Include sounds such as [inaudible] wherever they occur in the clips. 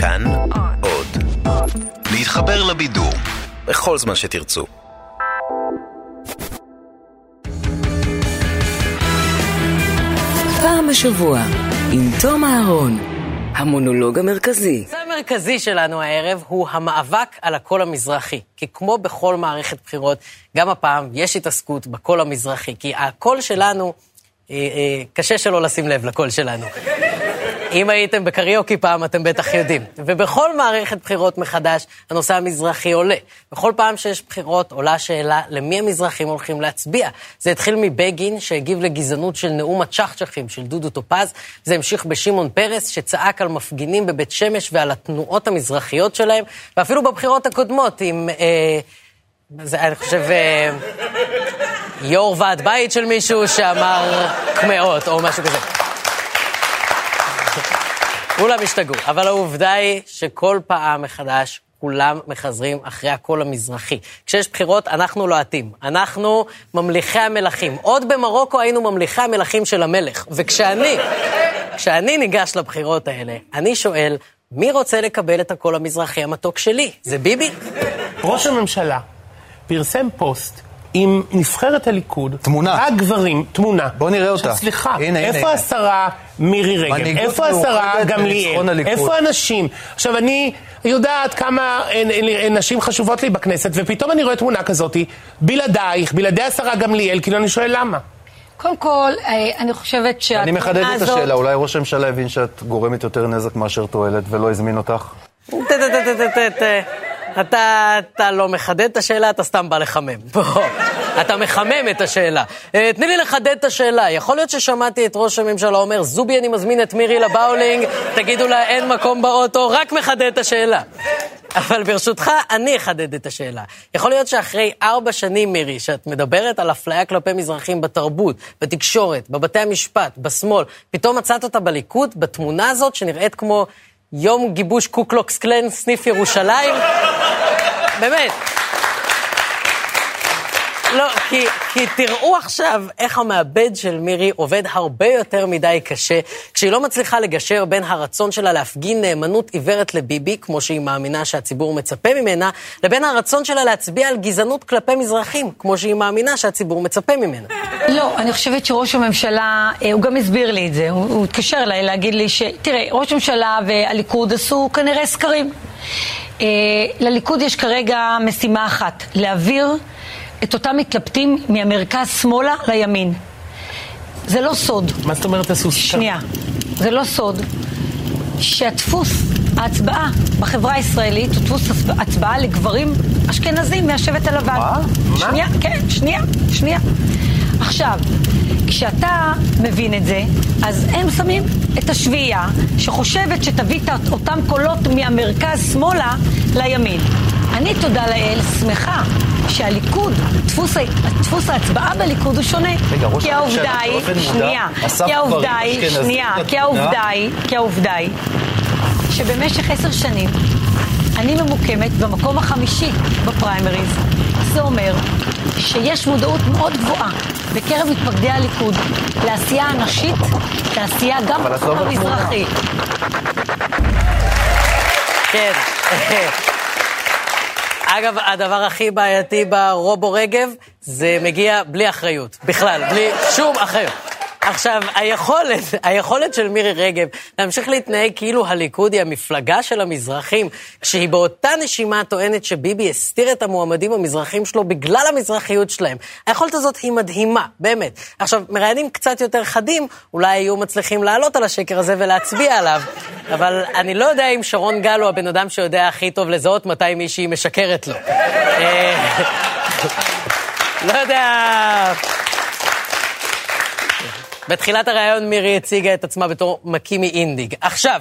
כאן עוד. להתחבר לבידור בכל זמן שתרצו. פעם בשבוע, עם תום אהרון, המונולוג המרכזי. הנושא המרכזי שלנו הערב הוא המאבק על הקול המזרחי. כי כמו בכל מערכת בחירות, גם הפעם יש התעסקות בקול המזרחי. כי הקול שלנו, אה, אה, קשה שלא לשים לב לקול שלנו. אם הייתם בקריוקי פעם, אתם בטח יודעים. ובכל מערכת בחירות מחדש, הנושא המזרחי עולה. בכל פעם שיש בחירות, עולה השאלה למי המזרחים הולכים להצביע. זה התחיל מבגין, שהגיב לגזענות של נאום הצ'חצ'חים של דודו טופז, זה המשיך בשמעון פרס, שצעק על מפגינים בבית שמש ועל התנועות המזרחיות שלהם, ואפילו בבחירות הקודמות, עם... אה, זה, אני חושב, אה, יו"ר ועד בית של מישהו שאמר קמעות, או משהו כזה. כולם השתגעו, אבל העובדה היא שכל פעם מחדש כולם מחזרים אחרי הקול המזרחי. כשיש בחירות, אנחנו לוהטים. אנחנו ממליכי המלכים. עוד במרוקו היינו ממליכי המלכים של המלך. וכשאני, כשאני ניגש לבחירות האלה, אני שואל, מי רוצה לקבל את הקול המזרחי המתוק שלי? זה ביבי? ראש הממשלה פרסם פוסט עם נבחרת הליכוד. תמונה. רק גברים, תמונה. בוא נראה אותה. סליחה, הנה, איפה הנה. השרה מירי רגב? איפה השרה גמליאל? איפה הנשים? עכשיו, אני יודעת כמה נשים חשובות לי בכנסת, ופתאום אני רואה תמונה כזאת, בלעדייך, בלעדי השרה גמליאל, כאילו אני שואל למה. קודם כל, אה, אני חושבת שהתמונה אני מחדד את הזאת... השאלה, אולי ראש הממשלה הבין שאת גורמת יותר נזק מאשר תועלת ולא הזמין אותך? אתה, אתה לא מחדד את השאלה, אתה סתם בא לחמם. אתה מחמם את השאלה. אה, תני לי לחדד את השאלה. יכול להיות ששמעתי את ראש הממשלה אומר, זובי, אני מזמין את מירי לבאולינג, תגידו לה, אין מקום באוטו, רק מחדד את השאלה. אבל ברשותך, אני אחדד את השאלה. יכול להיות שאחרי ארבע שנים, מירי, שאת מדברת על אפליה כלפי מזרחים בתרבות, בתקשורת, בבתי המשפט, בשמאל, פתאום מצאת אותה בליכוד, בתמונה הזאת, שנראית כמו יום גיבוש קוקלוקס קלן, סניף ירושלים? באמת. לא, כי, כי תראו עכשיו איך המעבד של מירי עובד הרבה יותר מדי קשה, כשהיא לא מצליחה לגשר בין הרצון שלה להפגין נאמנות עיוורת לביבי, כמו שהיא מאמינה שהציבור מצפה ממנה, לבין הרצון שלה להצביע על גזענות כלפי מזרחים, כמו שהיא מאמינה שהציבור מצפה ממנה. לא, אני חושבת שראש הממשלה, אה, הוא גם הסביר לי את זה, הוא, הוא התקשר אליי להגיד לי ש... תראה, ראש הממשלה והליכוד עשו כנראה סקרים. אה, לליכוד יש כרגע משימה אחת, להעביר את אותם מתלבטים מהמרכז שמאלה לימין. זה לא סוד. מה זאת אומרת סקר? שנייה, זה לא סוד שהדפוס ההצבעה בחברה הישראלית הוא דפוס הצבע- הצבעה לגברים אשכנזים מהשבט הלבן. מה? שנייה, כן, שנייה, שנייה. עכשיו, כשאתה מבין את זה, אז הם שמים את השביעייה שחושבת שתביא את אותם קולות מהמרכז שמאלה לימין. אני, תודה לאל, שמחה שהליכוד, דפוס, דפוס ההצבעה בליכוד הוא שונה. רגע, ראש כי הממשלה העובדה היא, באופן מודע שנייה, אסף כי העובדה גברים היא, אשכנזים שנייה, כי. העובדה היא, כי העובדה היא, שבמשך עשר שנים אני ממוקמת במקום החמישי בפריימריז. זה אומר שיש מודעות מאוד גבוהה בקרב מתפקדי הליכוד לעשייה הנשית, לעשייה גם לא בתחום בתמונה. המזרחי. כן. אגב, הדבר הכי בעייתי ברובו רגב, זה מגיע בלי אחריות. בכלל, בלי שום אחריות. עכשיו, היכולת, היכולת של מירי רגב להמשיך להתנהג כאילו הליכוד היא המפלגה של המזרחים, כשהיא באותה נשימה טוענת שביבי הסתיר את המועמדים המזרחים שלו בגלל המזרחיות שלהם. היכולת הזאת היא מדהימה, באמת. עכשיו, מראיינים קצת יותר חדים, אולי היו מצליחים לעלות על השקר הזה ולהצביע עליו, אבל אני לא יודע אם שרון גל הוא הבן אדם שיודע הכי טוב לזהות מתי מישהי משקרת לו. אה, [laughs] לא יודע... בתחילת הראיון מירי הציגה את עצמה בתור מקימי אינדיג. עכשיו,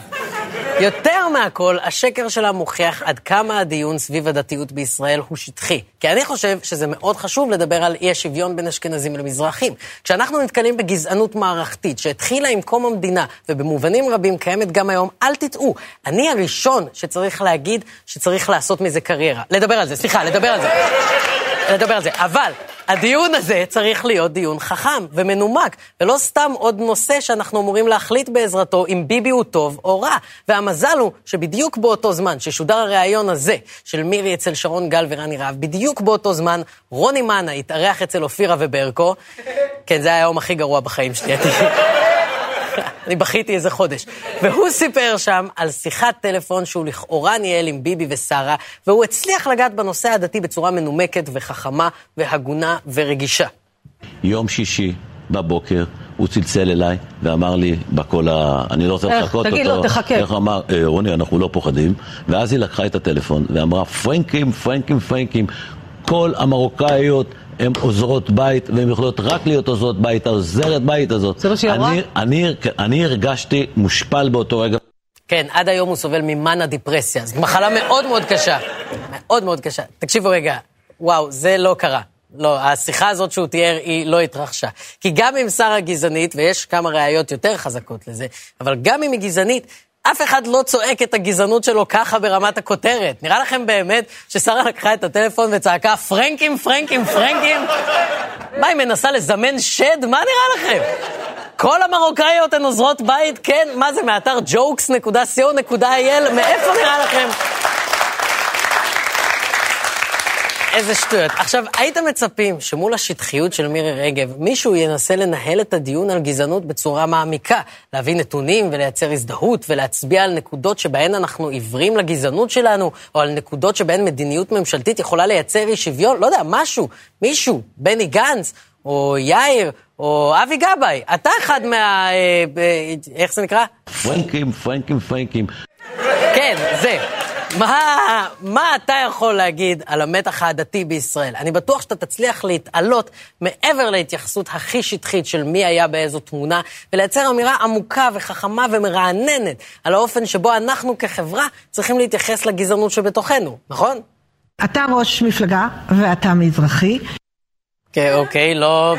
יותר מהכל, השקר שלה מוכיח עד כמה הדיון סביב הדתיות בישראל הוא שטחי. כי אני חושב שזה מאוד חשוב לדבר על אי השוויון בין אשכנזים למזרחים. כשאנחנו נתקלים בגזענות מערכתית שהתחילה עם קום המדינה, ובמובנים רבים קיימת גם היום, אל תטעו, אני הראשון שצריך להגיד שצריך לעשות מזה קריירה. לדבר על זה, סליחה, לדבר על זה. לדבר על זה. אבל הדיון הזה צריך להיות דיון חכם ומנומק, ולא סתם עוד נושא שאנחנו אמורים להחליט בעזרתו אם ביבי הוא טוב או רע. והמזל הוא שבדיוק באותו זמן ששודר הריאיון הזה של מירי אצל שרון גל ורני רהב, בדיוק באותו זמן רוני מאנה התארח אצל אופירה וברקו. כן, זה היה היום הכי גרוע בחיים שלי. אני בכיתי איזה חודש. והוא סיפר שם על שיחת טלפון שהוא לכאורה ניהל עם ביבי ושרה, והוא הצליח לגעת בנושא הדתי בצורה מנומקת וחכמה והגונה ורגישה. יום שישי בבוקר הוא צלצל אליי ואמר לי בקול ה... אני לא רוצה איך? לחכות אותו. תגיד לו, תחכה. איך אמר, "אה, רוני, אנחנו לא פוחדים. ואז היא לקחה את הטלפון ואמרה, פרנקים, פרנקים, פרנקים. כל המרוקאיות הן עוזרות בית, והן יכולות רק להיות עוזרות בית, העוזרת בית הזאת. זה מה שהיא אמרה? אני, אני, אני הרגשתי מושפל באותו רגע. כן, עד היום הוא סובל ממאנה דיפרסיה. זו מחלה מאוד מאוד קשה. מאוד מאוד קשה. תקשיבו רגע, וואו, זה לא קרה. לא, השיחה הזאת שהוא תיאר היא לא התרחשה. כי גם אם שרה גזענית, ויש כמה ראיות יותר חזקות לזה, אבל גם אם היא גזענית, אף אחד לא צועק את הגזענות שלו ככה ברמת הכותרת. נראה לכם באמת ששרה לקחה את הטלפון וצעקה פרנקים, פרנקים, פרנקים? מה, היא מנסה לזמן שד? מה נראה לכם? כל המרוקאיות הן עוזרות בית? כן, מה זה, מאתר jokes.co.il? מאיפה נראה לכם? איזה שטויות. עכשיו, הייתם מצפים שמול השטחיות של מירי רגב, מישהו ינסה לנהל את הדיון על גזענות בצורה מעמיקה, להביא נתונים ולייצר הזדהות ולהצביע על נקודות שבהן אנחנו עיוורים לגזענות שלנו, או על נקודות שבהן מדיניות ממשלתית יכולה לייצר אי שוויון, לא יודע, משהו, מישהו, בני גנץ, או יאיר, או אבי גבאי. אתה אחד מה... אה, איך זה נקרא? פרנקים, פרנקים, פרנקים. כן, זה. מה, מה אתה יכול להגיד על המתח העדתי בישראל? אני בטוח שאתה תצליח להתעלות מעבר להתייחסות הכי שטחית של מי היה באיזו תמונה, ולייצר אמירה עמוקה וחכמה ומרעננת על האופן שבו אנחנו כחברה צריכים להתייחס לגזענות שבתוכנו, נכון? אתה ראש מפלגה ואתה מזרחי. כן, אוקיי, לא...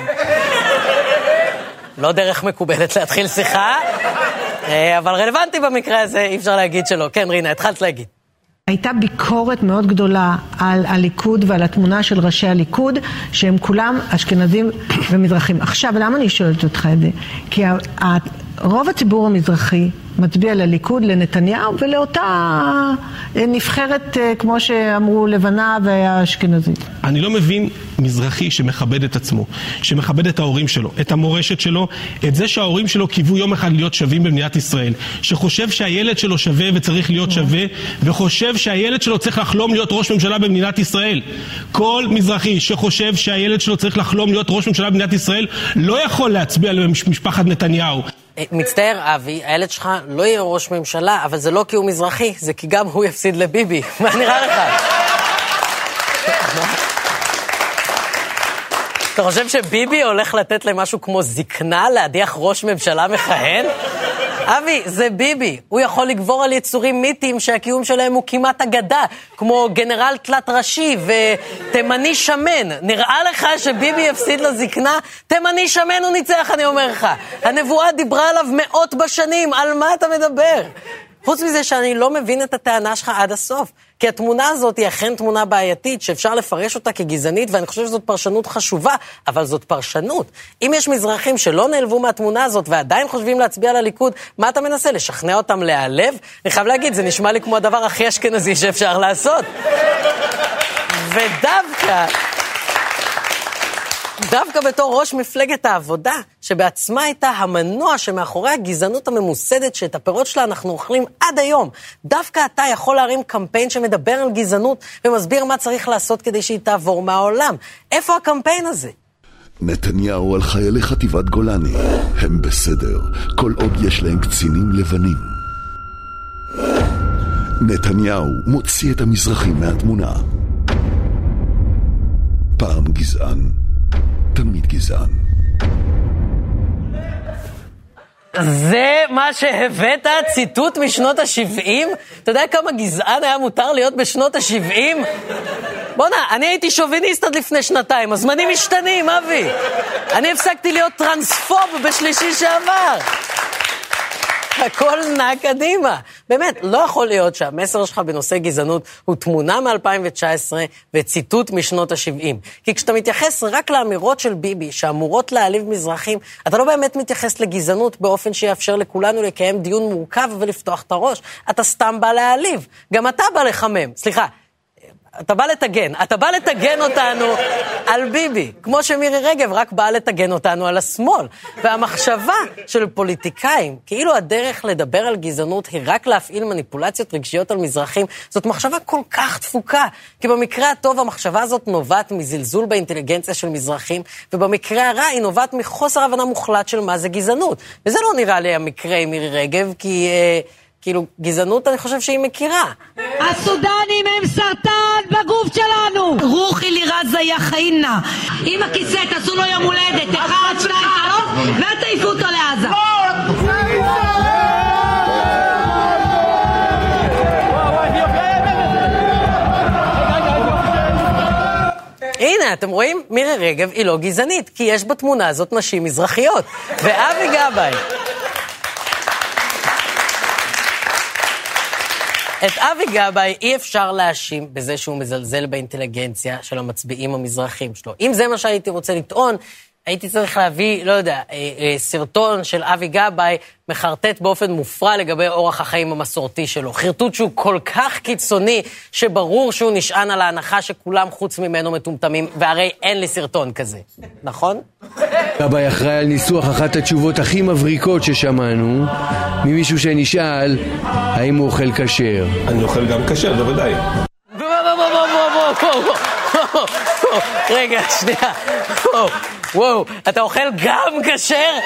לא דרך מקובלת להתחיל שיחה, אה, אבל רלוונטי במקרה הזה, אי אפשר להגיד שלא. כן, רינה, התחלת להגיד. הייתה ביקורת מאוד גדולה על הליכוד ועל התמונה של ראשי הליכוד, שהם כולם אשכנזים ומזרחים. עכשיו, למה אני שואלת אותך את זה? כי רוב הציבור המזרחי מצביע לליכוד, לנתניהו ולאותה אה, נבחרת, אה, כמו שאמרו, לבנה והאשכנזית. אני לא מבין מזרחי שמכבד את עצמו, שמכבד את ההורים שלו, את המורשת שלו, את זה שההורים שלו קיוו יום אחד להיות שווים במדינת ישראל, שחושב שהילד שלו שווה וצריך להיות שווה, וחושב שהילד שלו צריך לחלום להיות ראש ממשלה במדינת ישראל. כל מזרחי שחושב שהילד שלו צריך לחלום להיות ראש ממשלה במדינת ישראל, לא יכול להצביע למשפחת נתניהו. מצטער, אבי, הילד שלך לא יהיה ראש ממשלה, אבל זה לא כי הוא מזרחי, זה כי גם הוא יפסיד לביבי. [laughs] מה נראה לך? אתה חושב שביבי הולך לתת למשהו כמו זקנה להדיח ראש ממשלה מכהן? אבי, זה ביבי. הוא יכול לגבור על יצורים מיתיים שהקיום שלהם הוא כמעט אגדה, כמו גנרל תלת ראשי ותימני שמן. נראה לך שביבי יפסיד לזקנה? תימני שמן הוא ניצח, אני אומר לך. הנבואה דיברה עליו מאות בשנים, על מה אתה מדבר? חוץ מזה שאני לא מבין את הטענה שלך עד הסוף. כי התמונה הזאת היא אכן תמונה בעייתית, שאפשר לפרש אותה כגזענית, ואני חושב שזאת פרשנות חשובה, אבל זאת פרשנות. אם יש מזרחים שלא נעלבו מהתמונה הזאת ועדיין חושבים להצביע לליכוד, מה אתה מנסה, לשכנע אותם להיעלב? אני חייב להגיד, זה נשמע לי כמו הדבר הכי אשכנזי שאפשר לעשות. ודווקא... דווקא בתור ראש מפלגת העבודה, שבעצמה הייתה המנוע שמאחורי הגזענות הממוסדת שאת הפירות שלה אנחנו אוכלים עד היום, דווקא אתה יכול להרים קמפיין שמדבר על גזענות ומסביר מה צריך לעשות כדי שהיא תעבור מהעולם. איפה הקמפיין הזה? נתניהו על חיילי חטיבת גולני. הם בסדר, כל עוד יש להם קצינים לבנים. נתניהו מוציא את המזרחים מהתמונה. פעם גזען, תמיד גזען. זה מה שהבאת? ציטוט משנות ה-70? אתה יודע כמה גזען היה מותר להיות בשנות ה-70? בואנה, אני הייתי שוביניסט עד לפני שנתיים, הזמנים משתנים, אבי. אני הפסקתי להיות טרנספוב בשלישי שעבר. הכל נע קדימה. באמת, לא יכול להיות שהמסר שלך בנושא גזענות הוא תמונה מ-2019 וציטוט משנות ה-70. כי כשאתה מתייחס רק לאמירות של ביבי, שאמורות להעליב מזרחים, אתה לא באמת מתייחס לגזענות באופן שיאפשר לכולנו לקיים דיון מורכב ולפתוח את הראש. אתה סתם בא להעליב. גם אתה בא לחמם. סליחה. אתה בא לטגן, אתה בא לטגן אותנו על ביבי, כמו שמירי רגב רק באה לטגן אותנו על השמאל. והמחשבה של פוליטיקאים, כאילו הדרך לדבר על גזענות היא רק להפעיל מניפולציות רגשיות על מזרחים, זאת מחשבה כל כך תפוקה. כי במקרה הטוב המחשבה הזאת נובעת מזלזול באינטליגנציה של מזרחים, ובמקרה הרע היא נובעת מחוסר הבנה מוחלט של מה זה גזענות. וזה לא נראה לי המקרה עם מירי רגב, כי... אה, כאילו, גזענות אני חושב שהיא מכירה. הסודנים הם סרטן בגוף שלנו! רוחי לירזה יא חיינה. עם הכיסא תעשו לו יום הולדת, אחד, שניים, שלוש, ותעיפו אותו לעזה. הנה, אתם רואים? מירי רגב היא לא גזענית, כי יש בתמונה הזאת נשים מזרחיות. ואבי גבאי. את אבי גבאי אי אפשר להאשים בזה שהוא מזלזל באינטליגנציה של המצביעים המזרחים שלו. אם זה מה שהייתי רוצה לטעון, הייתי צריך להביא, לא יודע, אה, אה, סרטון של אבי גבאי מחרטט באופן מופרע לגבי אורח החיים המסורתי שלו. חרטוט שהוא כל כך קיצוני, שברור שהוא נשען על ההנחה שכולם חוץ ממנו מטומטמים, והרי אין לי סרטון כזה, נכון? גבאי אחראי על ניסוח אחת התשובות הכי מבריקות ששמענו, ממישהו שנשאל האם הוא אוכל כשר. אני אוכל גם כשר, בוודאי. רגע, שנייה. וואו, אתה אוכל גם כשר?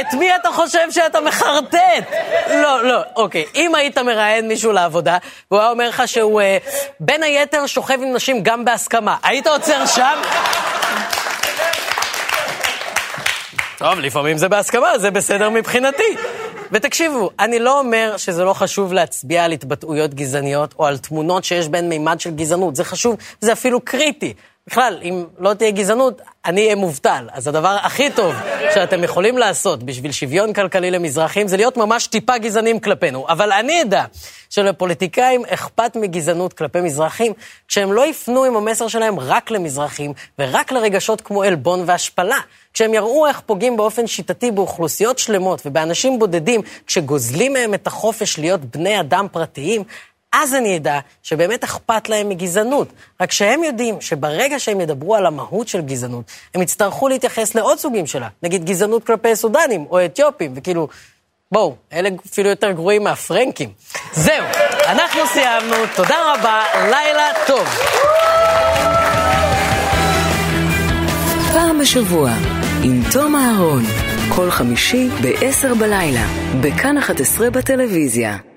את מי אתה חושב שאתה מחרטט? לא, לא, אוקיי. אם היית מראיין מישהו לעבודה, והוא היה אומר לך שהוא אה, בין היתר שוכב עם נשים גם בהסכמה, היית עוצר שם? טוב, לפעמים זה בהסכמה, זה בסדר מבחינתי. ותקשיבו, אני לא אומר שזה לא חשוב להצביע על התבטאויות גזעניות או על תמונות שיש בהן מימד של גזענות. זה חשוב, זה אפילו קריטי. בכלל, אם לא תהיה גזענות, אני אהיה מובטל. אז הדבר הכי טוב שאתם יכולים לעשות בשביל שוויון כלכלי למזרחים זה להיות ממש טיפה גזענים כלפינו. אבל אני אדע שלפוליטיקאים אכפת מגזענות כלפי מזרחים, כשהם לא יפנו עם המסר שלהם רק למזרחים ורק לרגשות כמו עלבון והשפלה. כשהם יראו איך פוגעים באופן שיטתי באוכלוסיות שלמות ובאנשים בודדים, כשגוזלים מהם את החופש להיות בני אדם פרטיים, אז אני אדע שבאמת אכפת להם מגזענות. רק שהם יודעים שברגע שהם ידברו על המהות של גזענות, הם יצטרכו להתייחס לעוד סוגים שלה. נגיד גזענות כלפי סודנים או אתיופים, וכאילו, בואו, אלה אפילו יותר גרועים מהפרנקים. זהו, אנחנו סיימנו, תודה רבה, לילה טוב. פעם בשבוע, עם תום אהרון, כל חמישי ב-10 בלילה, בכאן 11 בטלוויזיה.